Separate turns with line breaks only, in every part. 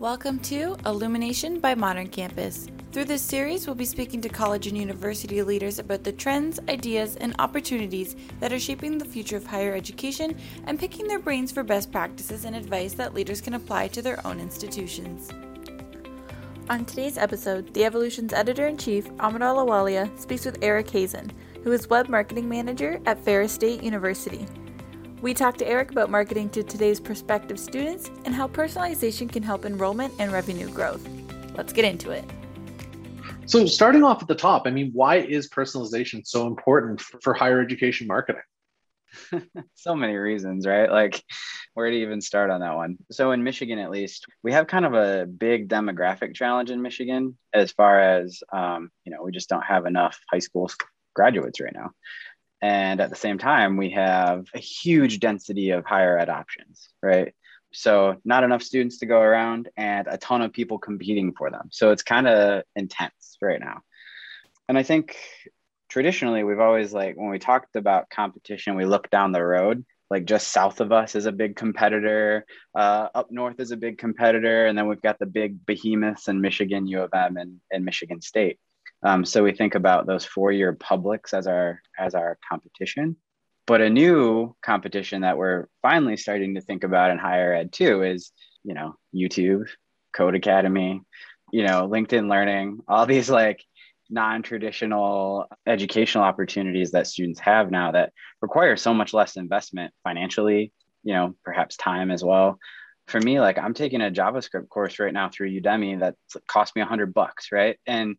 Welcome to Illumination by Modern Campus. Through this series, we'll be speaking to college and university leaders about the trends, ideas, and opportunities that are shaping the future of higher education and picking their brains for best practices and advice that leaders can apply to their own institutions. On today's episode, the Evolution's editor in chief, Amrit Ahluwalia, speaks with Eric Hazen, who is web marketing manager at Ferris State University. We talked to Eric about marketing to today's prospective students and how personalization can help enrollment and revenue growth. Let's get into it.
So, starting off at the top, I mean, why is personalization so important for higher education marketing?
so many reasons, right? Like, where to even start on that one? So, in Michigan, at least, we have kind of a big demographic challenge in Michigan as far as, um, you know, we just don't have enough high school graduates right now. And at the same time, we have a huge density of higher ed options, right? So, not enough students to go around and a ton of people competing for them. So, it's kind of intense right now. And I think traditionally, we've always like when we talked about competition, we look down the road. Like just south of us is a big competitor, uh, up north is a big competitor, and then we've got the big behemoths in Michigan, U of M, and, and Michigan State. Um, so we think about those four-year publics as our as our competition. But a new competition that we're finally starting to think about in higher ed too is, you know, YouTube, Codecademy, you know, LinkedIn Learning, all these like non-traditional educational opportunities that students have now that require so much less investment financially, you know, perhaps time as well. For me, like I'm taking a JavaScript course right now through Udemy that cost me a hundred bucks, right? And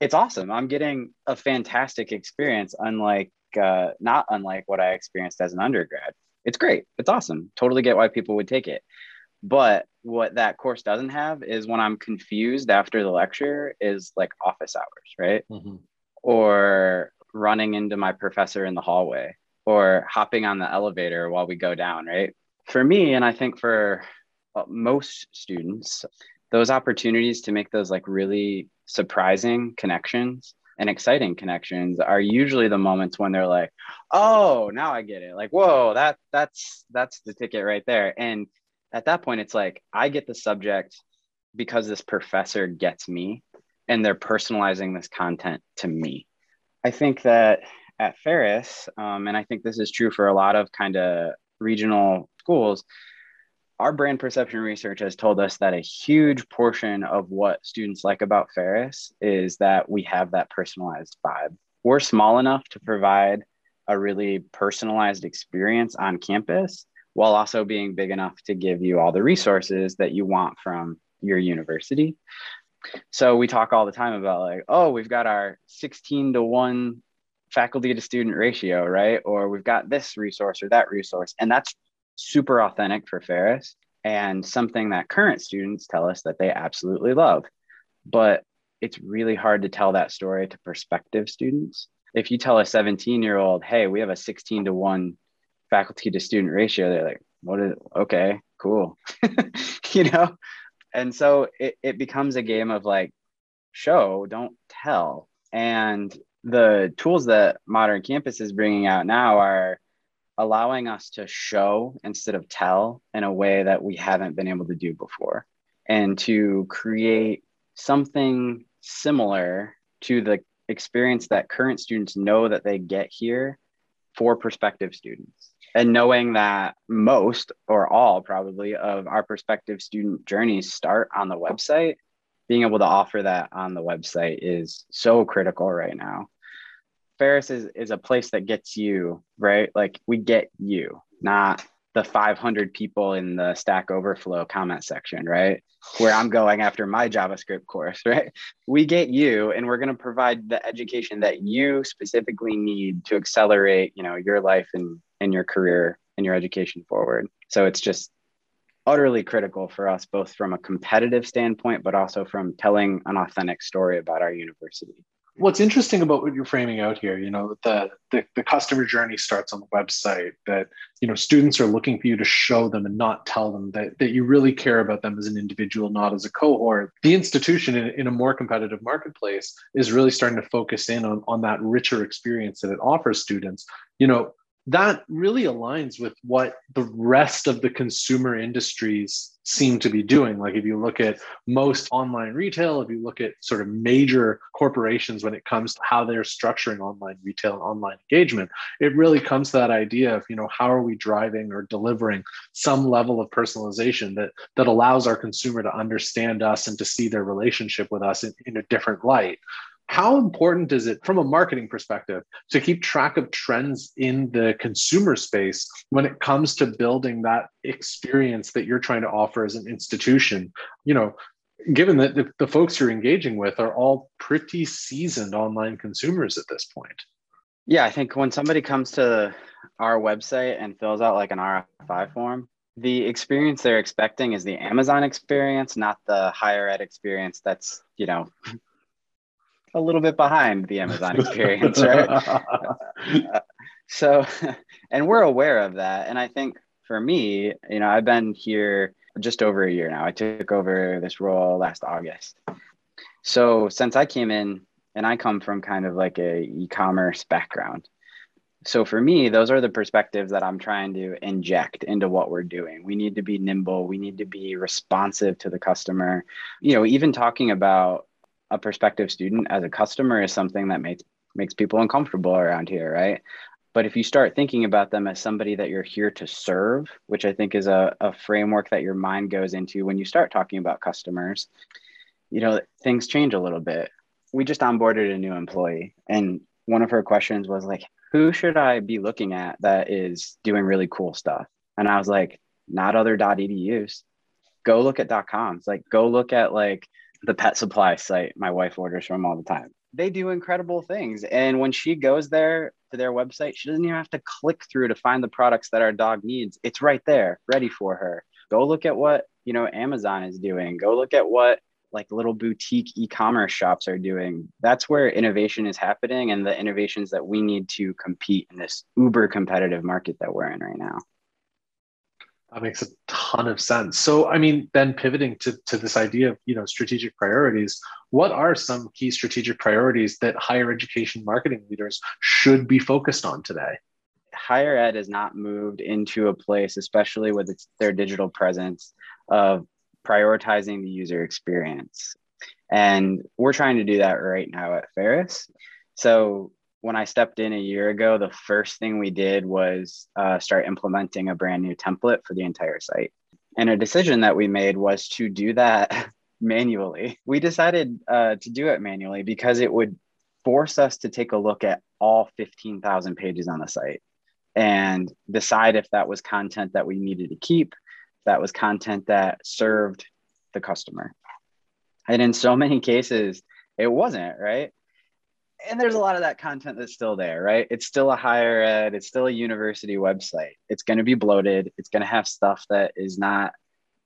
it's awesome. I'm getting a fantastic experience, unlike uh, not unlike what I experienced as an undergrad. It's great. It's awesome. Totally get why people would take it. But what that course doesn't have is when I'm confused after the lecture is like office hours, right? Mm-hmm. Or running into my professor in the hallway or hopping on the elevator while we go down, right? For me, and I think for uh, most students, those opportunities to make those like really surprising connections and exciting connections are usually the moments when they're like oh now i get it. Like whoa that that's that's the ticket right there. And at that point it's like i get the subject because this professor gets me and they're personalizing this content to me. I think that at ferris um, and i think this is true for a lot of kind of regional schools our brand perception research has told us that a huge portion of what students like about Ferris is that we have that personalized vibe. We're small enough to provide a really personalized experience on campus while also being big enough to give you all the resources that you want from your university. So we talk all the time about like, oh, we've got our 16 to 1 faculty to student ratio, right? Or we've got this resource or that resource. And that's super authentic for Ferris and something that current students tell us that they absolutely love. But it's really hard to tell that story to prospective students. If you tell a 17 year old, hey, we have a 16 to 1 faculty to student ratio, they're like, what is okay, cool. you know? And so it, it becomes a game of like, show, don't tell. And the tools that Modern Campus is bringing out now are allowing us to show instead of tell in a way that we haven't been able to do before and to create something similar to the experience that current students know that they get here for prospective students. And knowing that most or all probably of our prospective student journeys start on the website being able to offer that on the website is so critical right now Ferris is, is a place that gets you, right? Like we get you, not the 500 people in the Stack Overflow comment section, right? Where I'm going after my JavaScript course, right? We get you, and we're going to provide the education that you specifically need to accelerate, you know, your life and, and your career and your education forward. So it's just utterly critical for us, both from a competitive standpoint, but also from telling an authentic story about our university
what's interesting about what you're framing out here you know the, the, the customer journey starts on the website that you know students are looking for you to show them and not tell them that, that you really care about them as an individual not as a cohort. The institution in, in a more competitive marketplace is really starting to focus in on, on that richer experience that it offers students. You know that really aligns with what the rest of the consumer industries seem to be doing. Like if you look at most online retail, if you look at sort of major corporations when it comes to how they're structuring online retail and online engagement, it really comes to that idea of, you know, how are we driving or delivering some level of personalization that that allows our consumer to understand us and to see their relationship with us in, in a different light how important is it from a marketing perspective to keep track of trends in the consumer space when it comes to building that experience that you're trying to offer as an institution? You know given that the, the folks you're engaging with are all pretty seasoned online consumers at this point.
Yeah i think when somebody comes to our website and fills out like an rfi form the experience they're expecting is the amazon experience not the higher ed experience that's you know a little bit behind the Amazon experience, right? so, and we're aware of that. And I think for me, you know, I've been here just over a year now. I took over this role last August. So since I came in, and I come from kind of like a e-commerce background. So for me, those are the perspectives that I'm trying to inject into what we're doing. We need to be nimble. We need to be responsive to the customer. You know, even talking about a prospective student as a customer is something that makes makes people uncomfortable around here, right? But if you start thinking about them as somebody that you're here to serve, which I think is a, a framework that your mind goes into when you start talking about customers, you know, things change a little bit. We just onboarded a new employee, and one of her questions was like, Who should I be looking at that is doing really cool stuff? And I was like, Not other .edus. Go look at .coms. Like, go look at like the pet supply site my wife orders from all the time. They do incredible things. And when she goes there to their website, she doesn't even have to click through to find the products that our dog needs. It's right there, ready for her. Go look at what, you know, Amazon is doing. Go look at what like little boutique e-commerce shops are doing. That's where innovation is happening and the innovations that we need to compete in this uber competitive market that we're in right now.
That makes a ton of sense. So, I mean, then pivoting to, to this idea of you know strategic priorities, what are some key strategic priorities that higher education marketing leaders should be focused on today?
Higher ed has not moved into a place, especially with its, their digital presence, of prioritizing the user experience. And we're trying to do that right now at Ferris. So when I stepped in a year ago, the first thing we did was uh, start implementing a brand new template for the entire site. And a decision that we made was to do that manually. We decided uh, to do it manually because it would force us to take a look at all 15,000 pages on the site and decide if that was content that we needed to keep, that was content that served the customer. And in so many cases, it wasn't, right? And there's a lot of that content that's still there, right? It's still a higher ed, it's still a university website. It's going to be bloated. It's going to have stuff that is not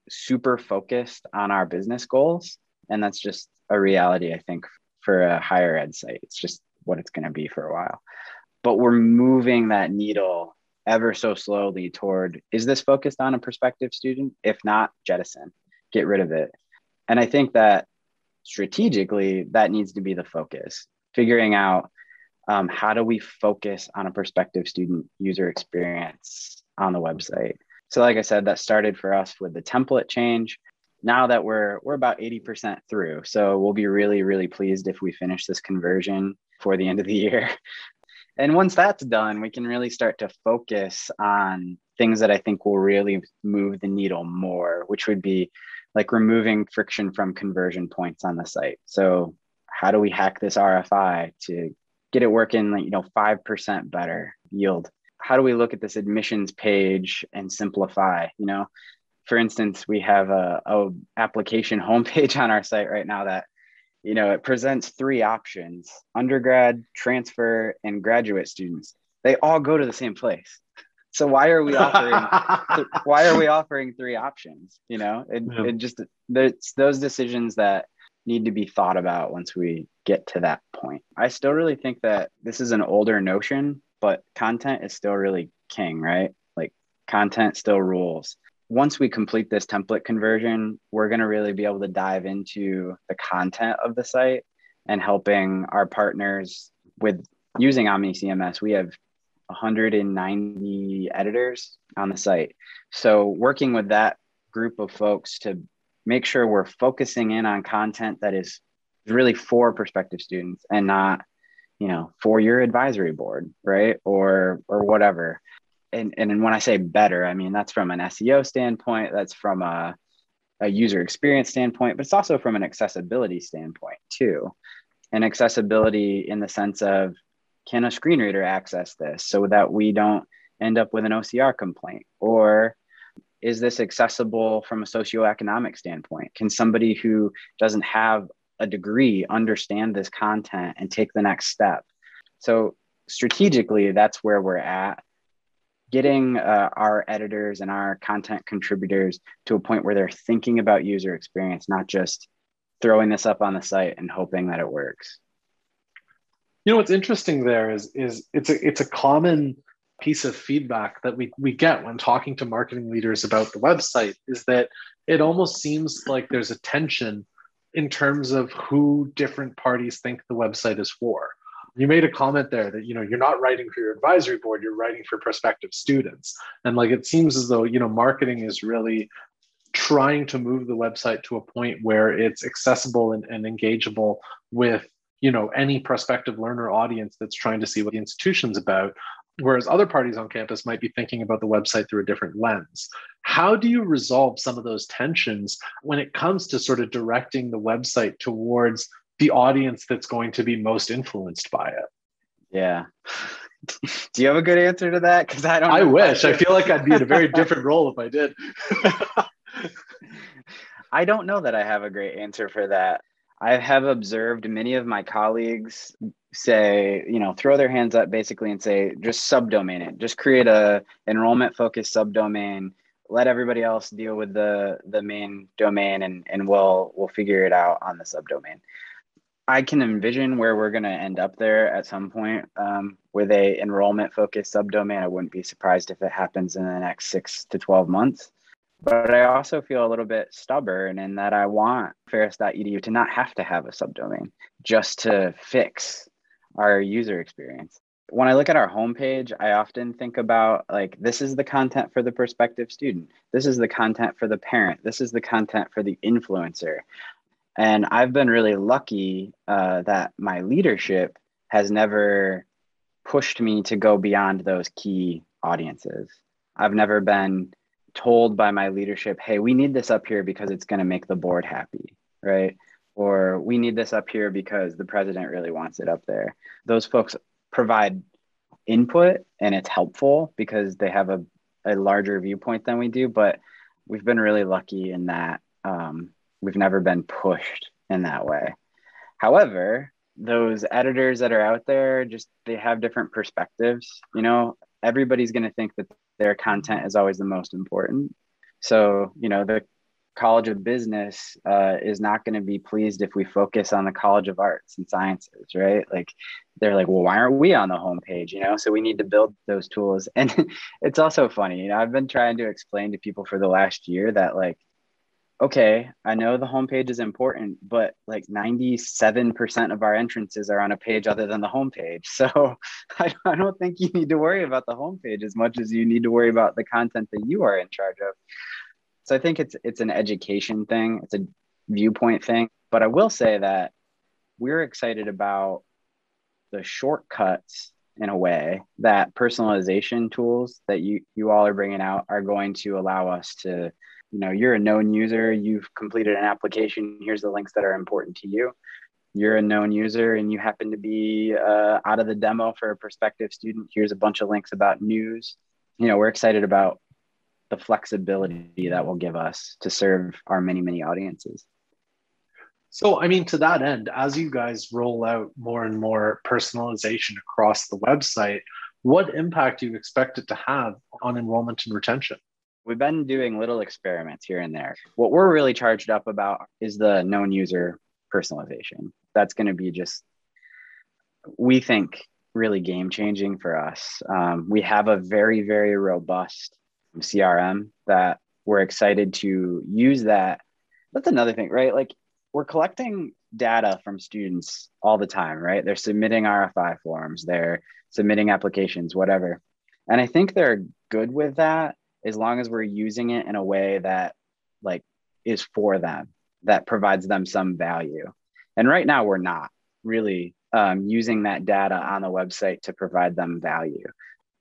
super focused on our business goals. And that's just a reality, I think, for a higher ed site. It's just what it's going to be for a while. But we're moving that needle ever so slowly toward is this focused on a prospective student? If not, jettison, get rid of it. And I think that strategically, that needs to be the focus figuring out um, how do we focus on a prospective student user experience on the website. So, like I said, that started for us with the template change. Now that we're we're about 80% through, so we'll be really really pleased if we finish this conversion for the end of the year. And once that's done, we can really start to focus on things that I think will really move the needle more, which would be like removing friction from conversion points on the site. So how do we hack this RFI to get it working, like, you know, 5% better yield? How do we look at this admissions page and simplify, you know, for instance, we have a, a application homepage on our site right now that, you know, it presents three options, undergrad, transfer, and graduate students. They all go to the same place. So why are we offering why are we offering three options? You know, it, yeah. it just it's those decisions that need to be thought about once we get to that point. I still really think that this is an older notion, but content is still really king, right? Like content still rules. Once we complete this template conversion, we're going to really be able to dive into the content of the site and helping our partners with using Omni CMS. We have 190 editors on the site. So working with that group of folks to make sure we're focusing in on content that is really for prospective students and not, you know, for your advisory board, right? Or or whatever. And and when I say better, I mean that's from an SEO standpoint, that's from a a user experience standpoint, but it's also from an accessibility standpoint too. And accessibility in the sense of can a screen reader access this so that we don't end up with an OCR complaint? Or is this accessible from a socioeconomic standpoint? Can somebody who doesn't have a degree understand this content and take the next step? So, strategically, that's where we're at. Getting uh, our editors and our content contributors to a point where they're thinking about user experience, not just throwing this up on the site and hoping that it works.
You know what's interesting there is is it's a it's a common piece of feedback that we we get when talking to marketing leaders about the website is that it almost seems like there's a tension in terms of who different parties think the website is for. You made a comment there that you know you're not writing for your advisory board, you're writing for prospective students. And like it seems as though, you know, marketing is really trying to move the website to a point where it's accessible and, and engageable with you know any prospective learner audience that's trying to see what the institution's about whereas other parties on campus might be thinking about the website through a different lens. How do you resolve some of those tensions when it comes to sort of directing the website towards the audience that's going to be most influenced by it?
Yeah. Do you have a good answer to that? Because i don't
i wish. I, I feel like i'd be in a very different role if i did.
I don't know that i have a great answer for that I have observed many of my colleagues say, you know, throw their hands up basically and say, just subdomain it, just create a enrollment focused subdomain. Let everybody else deal with the the main domain, and and we'll we'll figure it out on the subdomain. I can envision where we're going to end up there at some point um, with a enrollment focused subdomain. I wouldn't be surprised if it happens in the next six to twelve months. But I also feel a little bit stubborn in that I want ferris.edu to not have to have a subdomain just to fix our user experience. When I look at our homepage, I often think about like, this is the content for the prospective student. This is the content for the parent. This is the content for the influencer. And I've been really lucky uh, that my leadership has never pushed me to go beyond those key audiences. I've never been told by my leadership, hey, we need this up here because it's going to make the board happy, right? Or we need this up here because the president really wants it up there. Those folks provide input and it's helpful because they have a, a larger viewpoint than we do. But we've been really lucky in that um, we've never been pushed in that way. However, those editors that are out there just they have different perspectives you know everybody's going to think that their content is always the most important. So, you know, the College of Business uh, is not going to be pleased if we focus on the College of Arts and Sciences, right? Like, they're like, well, why aren't we on the homepage? You know, so we need to build those tools. And it's also funny, you know, I've been trying to explain to people for the last year that, like, okay, I know the homepage is important, but like 97% of our entrances are on a page other than the homepage. So I, I don't think you need to worry about the homepage as much as you need to worry about the content that you are in charge of. So I think it's it's an education thing, it's a viewpoint thing. But I will say that we're excited about the shortcuts in a way that personalization tools that you you all are bringing out are going to allow us to you know you're a known user you've completed an application here's the links that are important to you. You're a known user and you happen to be uh, out of the demo for a prospective student here's a bunch of links about news. You know we're excited about the flexibility that will give us to serve our many many audiences.
So i mean to that end as you guys roll out more and more personalization across the website what impact do you expect it to have on enrollment and retention
We've been doing little experiments here and there. What we're really charged up about is the known user personalization. That's going to be just, we think, really game changing for us. Um, we have a very, very robust CRM that we're excited to use that. That's another thing, right? Like we're collecting data from students all the time, right? They're submitting RFI forms, they're submitting applications, whatever. And I think they're good with that as long as we're using it in a way that like is for them, that provides them some value. And right now we're not really um, using that data on the website to provide them value.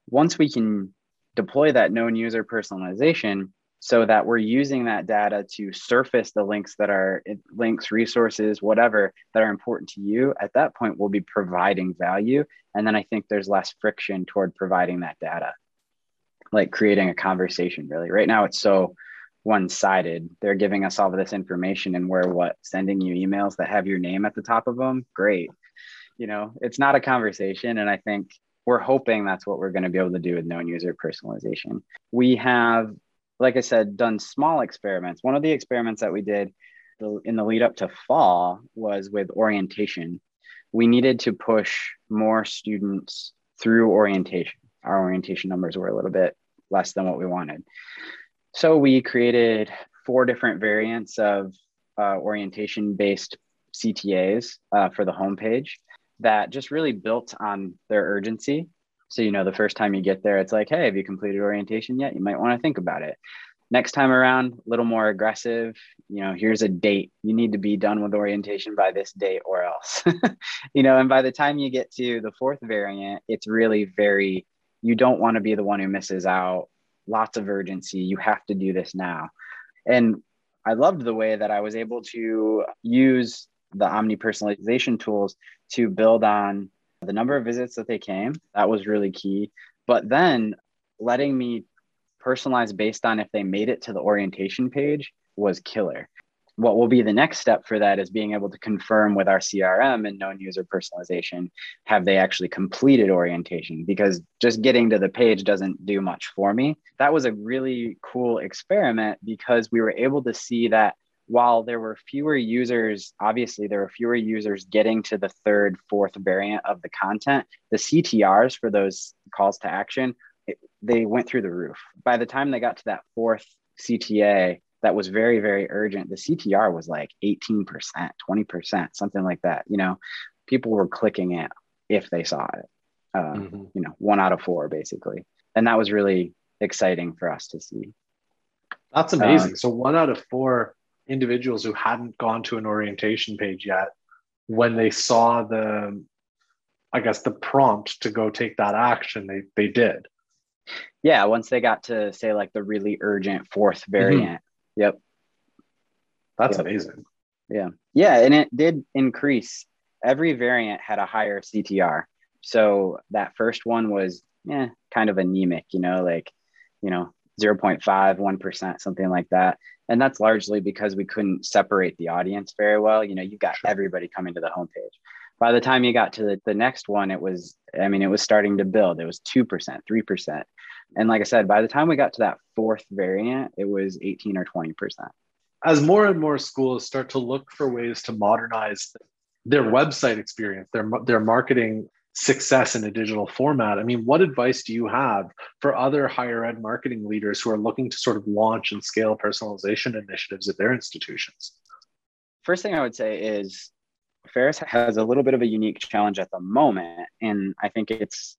Once we can deploy that known user personalization so that we're using that data to surface the links that are links, resources, whatever that are important to you, at that point we'll be providing value. And then I think there's less friction toward providing that data, like creating a conversation really. Right now it's so one-sided. They're giving us all of this information and we're what sending you emails that have your name at the top of them. Great. You know, it's not a conversation. And I think we're hoping that's what we're going to be able to do with known user personalization. We have, like I said, done small experiments. One of the experiments that we did in the lead up to fall was with orientation. We needed to push more students through orientation. Our orientation numbers were a little bit less than what we wanted. So we created four different variants of uh, orientation based CTAs uh, for the homepage that just really built on their urgency. So, you know, the first time you get there, it's like, hey, have you completed orientation yet? You might want to think about it. Next time around, a little more aggressive. You know, here's a date. You need to be done with orientation by this date or else. you know, and by the time you get to the fourth variant, it's really very, you don't want to be the one who misses out. Lots of urgency. You have to do this now. And I loved the way that I was able to use the omni personalization tools to build on the number of visits that they came. That was really key. But then letting me personalize based on if they made it to the orientation page was killer. What will be the next step for that is being able to confirm with our CRM and known user personalization have they actually completed orientation? Because just getting to the page doesn't do much for me. That was a really cool experiment because we were able to see that while there were fewer users, obviously there were fewer users getting to the third, fourth variant of the content, the CTRs for those calls to action, it, they went through the roof. By the time they got to that fourth CTA, that was very, very urgent. The CTR was like 18%, 20%, something like that. You know, people were clicking it if they saw it. Uh, mm-hmm. You know, one out of four, basically. And that was really exciting for us to see.
That's amazing. Um, so one out of four individuals who hadn't gone to an orientation page yet when they saw the i guess the prompt to go take that action they they did
yeah once they got to say like the really urgent fourth variant. Yep.
That's yep. amazing.
Yeah. Yeah and it did increase. Every variant had a higher ctr so that first one was yeah kind of anemic you know like you know 0.5 1% something like that. And that's largely because we couldn't separate the audience very well. You know you got sure. everybody coming to the homepage by the time you got to the, the next one it was i mean it was starting to build it was 2% 3% and like i said by the time we got to that fourth variant it was 18 or 20%
as more and more schools start to look for ways to modernize their website experience their, their marketing success in a digital format. I mean, what advice do you have for other higher ed marketing leaders who are looking to sort of launch and scale personalization initiatives at their institutions?
First thing I would say is Ferris has a little bit of a unique challenge at the moment. And I think it's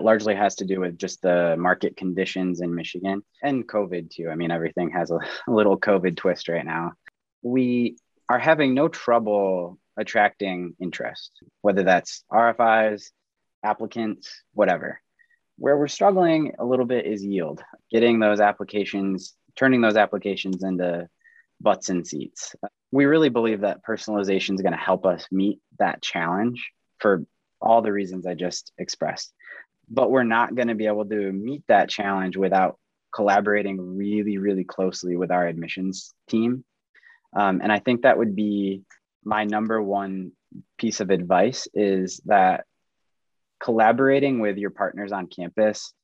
largely has to do with just the market conditions in Michigan and COVID too. I mean, everything has a little COVID twist right now. We are having no trouble attracting interest, whether that's RFIs, applicants, whatever. Where we're struggling a little bit is yield, getting those applications, turning those applications into butts and seats. We really believe that personalization is going to help us meet that challenge for all the reasons I just expressed. But we're not going to be able to meet that challenge without collaborating really, really closely with our admissions team. Um, and I think that would be my number one piece of advice is that collaborating with your partners on campus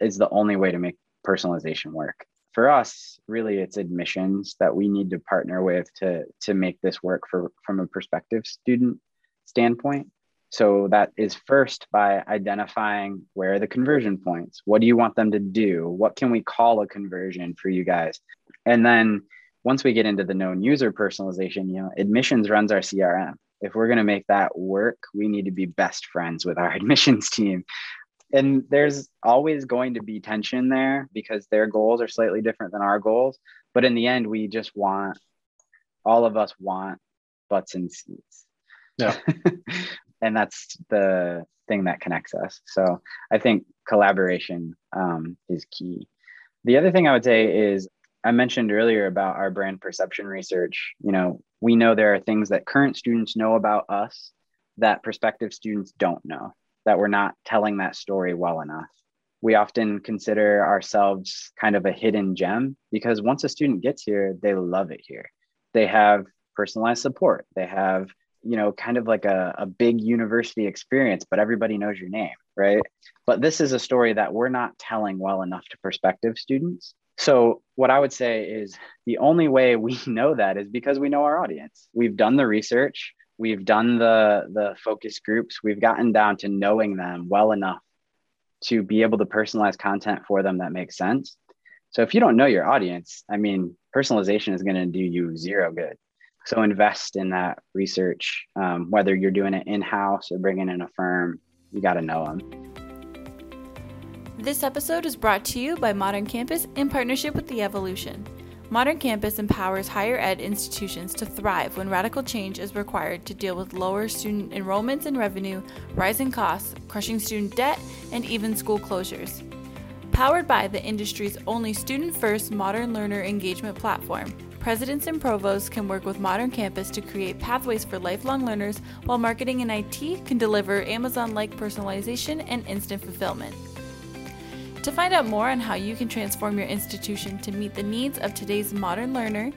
is the only way to make personalization work for us really it's admissions that we need to partner with to to make this work for from a prospective student standpoint. So that is first by identifying where are the conversion points. What do you want them to do? What can we call a conversion for you guys? And then once we get into the known user personalization you know admissions runs our crm If we're going to make that work, we need to be best friends with our admissions team. And there's always going to be tension there because their goals are slightly different than our goals. But in the end, we just want all of us want butts and seats.
Yeah.
and that's the thing that connects us. So I think collaboration um, is key. The other thing I would say is I mentioned earlier about our brand perception research. You know, we know there are things that current students know about us that prospective students don't know, that we're not telling that story well enough. We often consider ourselves kind of a hidden gem because once a student gets here, they love it here. They have personalized support, they have you know, kind of like a, a big university experience, but everybody knows your name, right? But this is a story that we're not telling well enough to prospective students. So, what I would say is the only way we know that is because we know our audience. We've done the research, we've done the, the focus groups, we've gotten down to knowing them well enough to be able to personalize content for them that makes sense. So, if you don't know your audience, I mean, personalization is going to do you zero good. So invest in that research, um, whether you're doing it in house or bringing in a firm. You got to know them.
This episode is brought to you by Modern Campus in partnership with The Evolution. Modern Campus empowers higher ed institutions to thrive when radical change is required to deal with lower student enrollments and revenue, rising costs, crushing student debt, and even school closures. Powered by the industry's only student first modern learner engagement platform, Presidents and provosts can work with Modern Campus to create pathways for lifelong learners, while marketing and IT can deliver Amazon like personalization and instant fulfillment. To find out more on how you can transform your institution to meet the needs of today's modern learner,